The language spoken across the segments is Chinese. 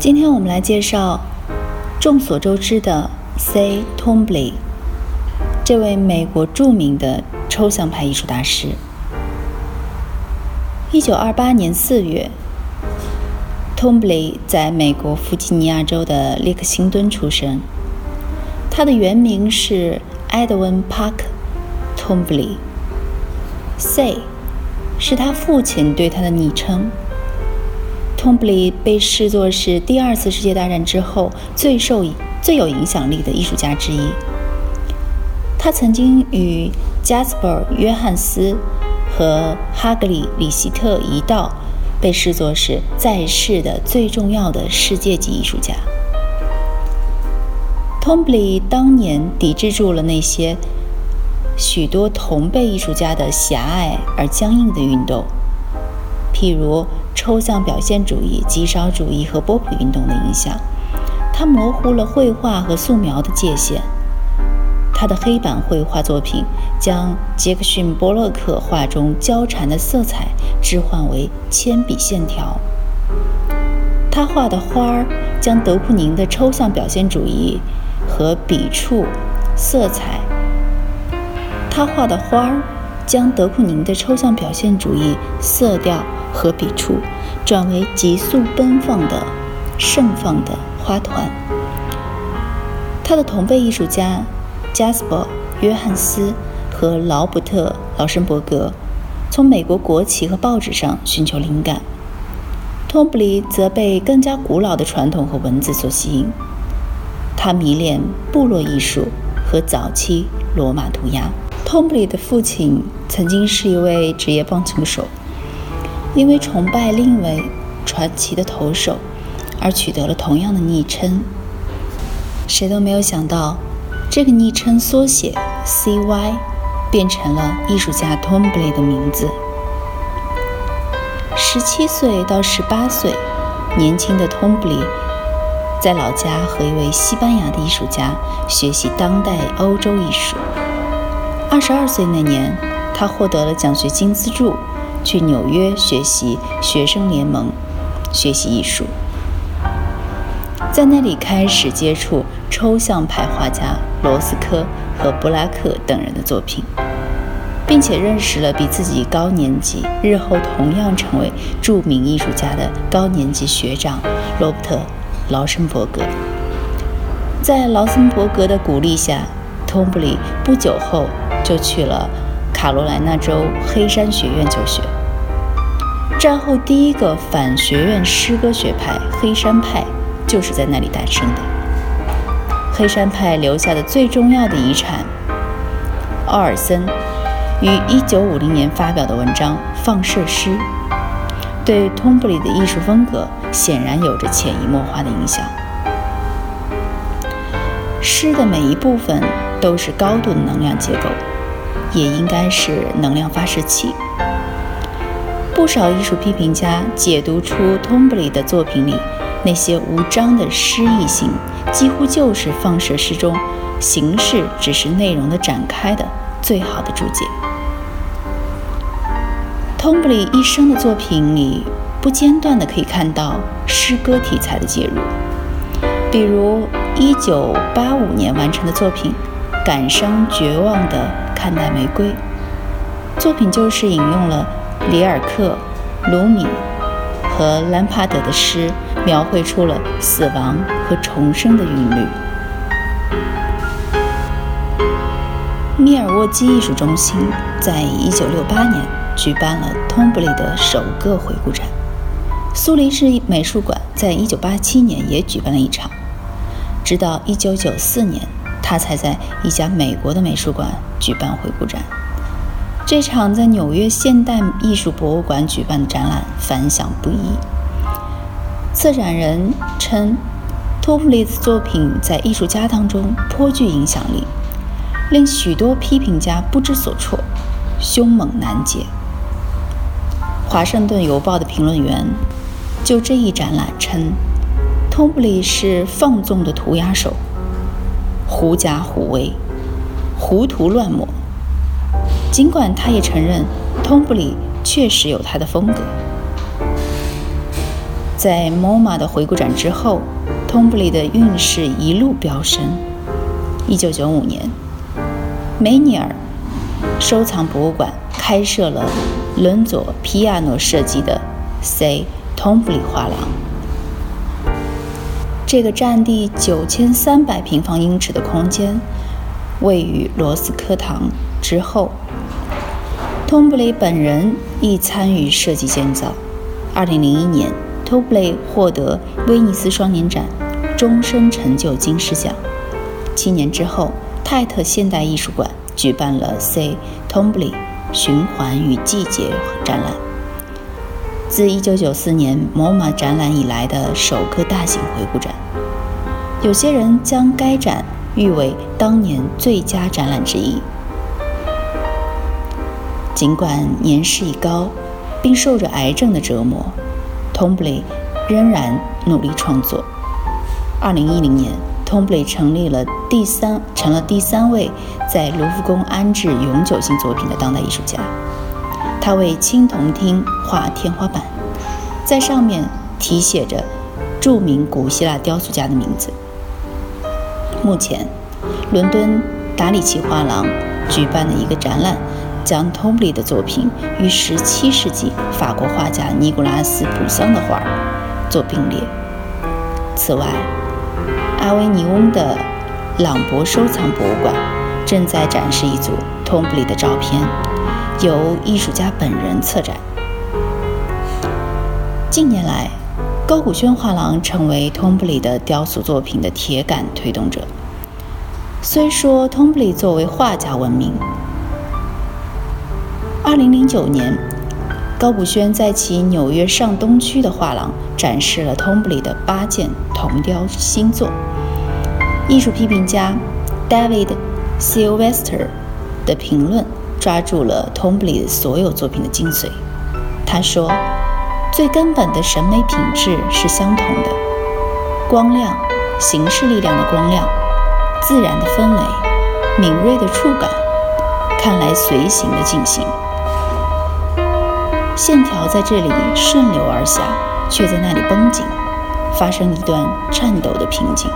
今天我们来介绍众所周知的 C. Tombly，这位美国著名的抽象派艺术大师。一九二八年四月，Tombly 在美国弗吉尼亚州的列克星敦出生。他的原名是 Edwin Park Tombly。C 是他父亲对他的昵称。Tombly 被视作是第二次世界大战之后最受、最有影响力的艺术家之一。他曾经与加斯珀·约翰斯和哈格里·里希特一道，被视作是在世的最重要的世界级艺术家。Tombly 当年抵制住了那些许多同辈艺术家的狭隘而僵硬的运动，譬如。抽象表现主义、极少主义和波普运动的影响，他模糊了绘画和素描的界限。他的黑板绘画作品将杰克逊·波洛克画中交缠的色彩置换为铅笔线条。他画的花儿将德库宁的抽象表现主义和笔触、色彩。他画的花儿将德库宁的抽象表现主义色调。和笔触转为急速奔放的盛放的花团。他的同辈艺术家加斯伯·约翰斯和劳伯特·劳申伯格从美国国旗和报纸上寻求灵感，托布里则被更加古老的传统和文字所吸引。他迷恋部落艺术和早期罗马涂鸦。托布里的父亲曾经是一位职业棒球手。因为崇拜另一位传奇的投手，而取得了同样的昵称。谁都没有想到，这个昵称缩写 CY 变成了艺术家 Tombly 的名字。十七岁到十八岁，年轻的 Tombly 在老家和一位西班牙的艺术家学习当代欧洲艺术。二十二岁那年，他获得了奖学金资助。去纽约学习学生联盟，学习艺术，在那里开始接触抽象派画家罗斯科和布拉克等人的作品，并且认识了比自己高年级、日后同样成为著名艺术家的高年级学长罗伯特·劳森伯格。在劳森伯格的鼓励下，托布里不久后就去了。卡罗来纳州黑山学院求学。战后第一个反学院诗歌学派黑山派就是在那里诞生的。黑山派留下的最重要的遗产，奥尔森于1950年发表的文章《放射诗》，对通布里的艺术风格显然有着潜移默化的影响。诗的每一部分都是高度的能量结构。也应该是能量发射器。不少艺术批评家解读出通布里的作品里那些无章的诗意性，几乎就是放射诗中形式只是内容的展开的最好的注解。通布里一生的作品里，不间断的可以看到诗歌题材的介入，比如1985年完成的作品《感伤绝望的》。看待玫瑰作品就是引用了里尔克、鲁米和兰帕德的诗，描绘出了死亡和重生的韵律。密尔沃基艺术中心在1968年举办了通布里的首个回顾展，苏黎世美术馆在1987年也举办了一场，直到1994年。他才在一家美国的美术馆举办回顾展。这场在纽约现代艺术博物馆举办的展览反响不一。策展人称，托普利的作品在艺术家当中颇具影响力，令许多批评家不知所措，凶猛难解。《华盛顿邮报》的评论员就这一展览称，托普利是放纵的涂鸦手，狐假虎威，胡涂乱抹。尽管他也承认，通布里确实有他的风格。在 MoMA 的回顾展之后，通布里的运势一路飙升。1995年，梅尼尔收藏博物馆开设了伦佐皮亚诺设计的 C. 通布里画廊。这个占地9300平方英尺的空间，位于罗斯科堂之后。通布雷本人亦参与设计建造。2001年，通布雷获得威尼斯双年展终身成就金狮奖。七年之后，泰特现代艺术馆举办了 C. 通布雷循环与季节展览，自1994年 MoMA 展览以来的首个大型回顾展。有些人将该展誉为当年最佳展览之一。尽管年事已高，并受着癌症的折磨，通布雷仍然努力创作。2010年，通布雷成立了第三，成了第三位在卢浮宫安置永久性作品的当代艺术家。他为青铜厅画天花板，在上面题写着著名古希腊雕塑家的名字。目前，伦敦达里奇画廊举办的一个展览。将通布里的作品与17世纪法国画家尼古拉斯·普桑的画做并列。此外，阿维尼翁的朗博收藏博物馆正在展示一组通布里的照片，由艺术家本人策展。近年来，高古轩画廊成为通布里的雕塑作品的铁杆推动者。虽说通布里作为画家闻名。二零零九年，高古轩在其纽约上东区的画廊展示了通布里的八件铜雕新作。艺术批评家 David Sylvester 的评论抓住了通布里所有作品的精髓。他说：“最根本的审美品质是相同的，光亮、形式力量的光亮、自然的氛围、敏锐的触感，看来随行的进行。”线条在这里顺流而下，却在那里绷紧，发生一段颤抖的瓶颈。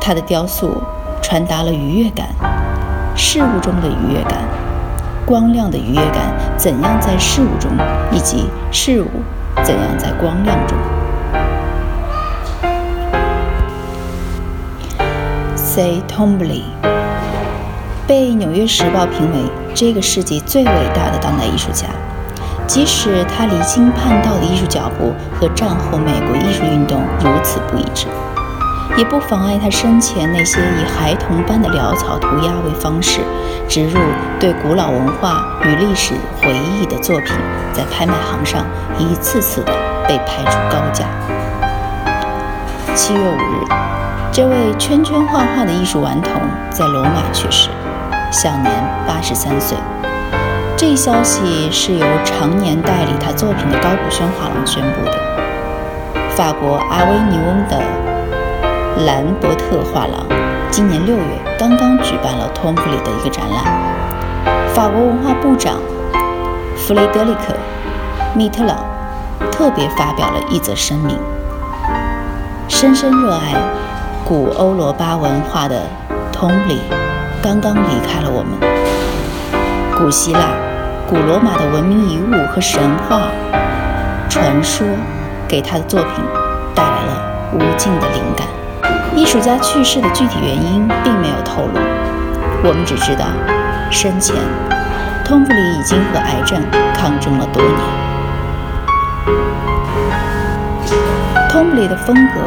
他的雕塑传达了愉悦感，事物中的愉悦感，光亮的愉悦感怎样在事物中，以及事物怎样在光亮中。C. Tombly 被《纽约时报》评为这个世纪最伟大的当代艺术家。即使他离经叛道的艺术脚步和战后美国艺术运动如此不一致，也不妨碍他生前那些以孩童般的潦草涂鸦为方式，植入对古老文化与历史回忆的作品，在拍卖行上一次次的被拍出高价。七月五日，这位圈圈画画的艺术顽童在罗马去世，享年八十三岁。这一消息是由常年代理他作品的高古轩画廊宣布的。法国阿维尼翁的兰伯特画廊今年六月刚刚举办了通布里的一个展览。法国文化部长弗雷德里克·米特朗特别发表了一则声明：深深热爱古欧罗巴文化的通里刚刚离开了我们。古希腊。古罗马的文明遗物和神话传说，给他的作品带来了无尽的灵感。艺术家去世的具体原因并没有透露，我们只知道，生前通布里已经和癌症抗争了多年。通布里的风格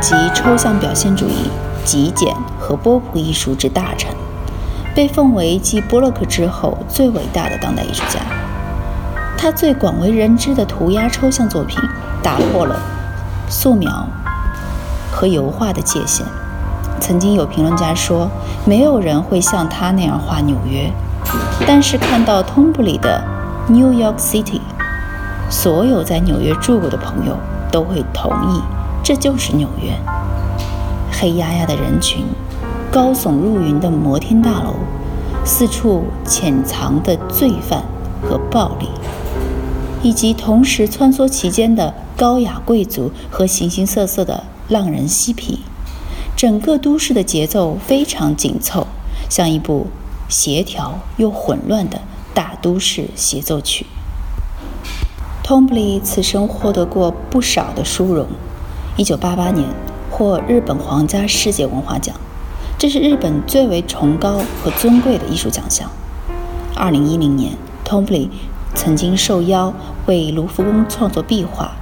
及抽象表现主义、极简和波普艺术之大成，被奉为继波洛克之后最伟大的当代艺术家。他最广为人知的涂鸦抽象作品，打破了素描和油画的界限。曾经有评论家说，没有人会像他那样画纽约，但是看到通布里的 New York City，所有在纽约住过的朋友都会同意，这就是纽约。黑压压的人群，高耸入云的摩天大楼，四处潜藏的罪犯和暴力。以及同时穿梭其间的高雅贵族和形形色色的浪人嬉皮，整个都市的节奏非常紧凑，像一部协调又混乱的大都市协奏曲。通布里此生获得过不少的殊荣，1988年获日本皇家世界文化奖，这是日本最为崇高和尊贵的艺术奖项。2010年，通布里。曾经受邀为卢浮宫创作壁画，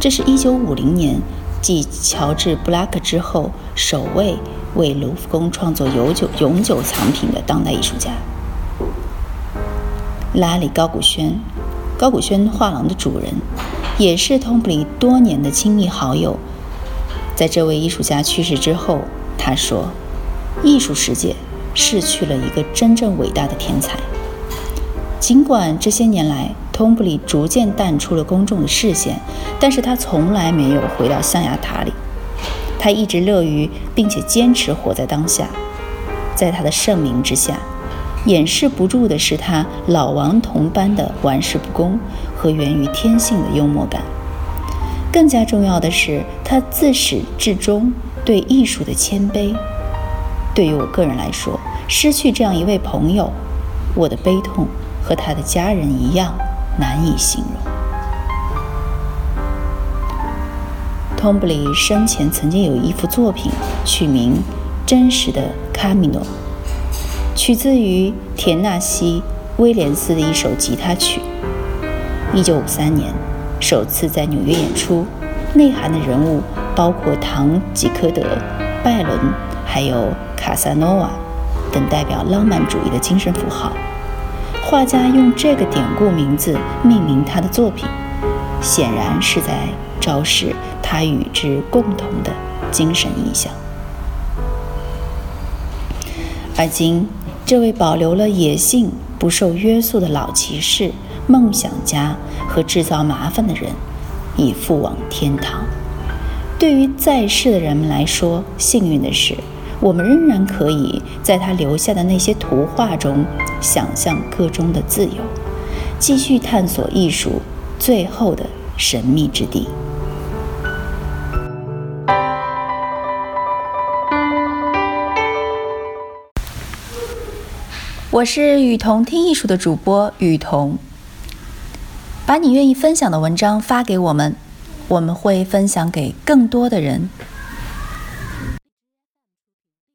这是一九五零年继乔治·布拉克之后首位为卢浮宫创作永久永久藏品的当代艺术家。拉里·高古轩，高古轩画廊的主人，也是通布里多年的亲密好友。在这位艺术家去世之后，他说：“艺术世界失去了一个真正伟大的天才。”尽管这些年来，通布里逐渐淡出了公众的视线，但是他从来没有回到象牙塔里。他一直乐于并且坚持活在当下，在他的盛名之下，掩饰不住的是他老顽童般的玩世不恭和源于天性的幽默感。更加重要的是，他自始至终对艺术的谦卑。对于我个人来说，失去这样一位朋友，我的悲痛。和他的家人一样难以形容。通布里生前曾经有一幅作品，取名《真实的卡米诺》，取自于田纳西·威廉斯的一首吉他曲。一九五三年，首次在纽约演出，内涵的人物包括唐吉诃德、拜伦，还有卡萨诺瓦等代表浪漫主义的精神符号。画家用这个典故名字命名他的作品，显然是在昭示他与之共同的精神意象。而今，这位保留了野性、不受约束的老骑士、梦想家和制造麻烦的人，已赴往天堂。对于在世的人们来说，幸运的是。我们仍然可以在他留下的那些图画中想象个中的自由，继续探索艺术最后的神秘之地。我是雨桐听艺术的主播雨桐，把你愿意分享的文章发给我们，我们会分享给更多的人。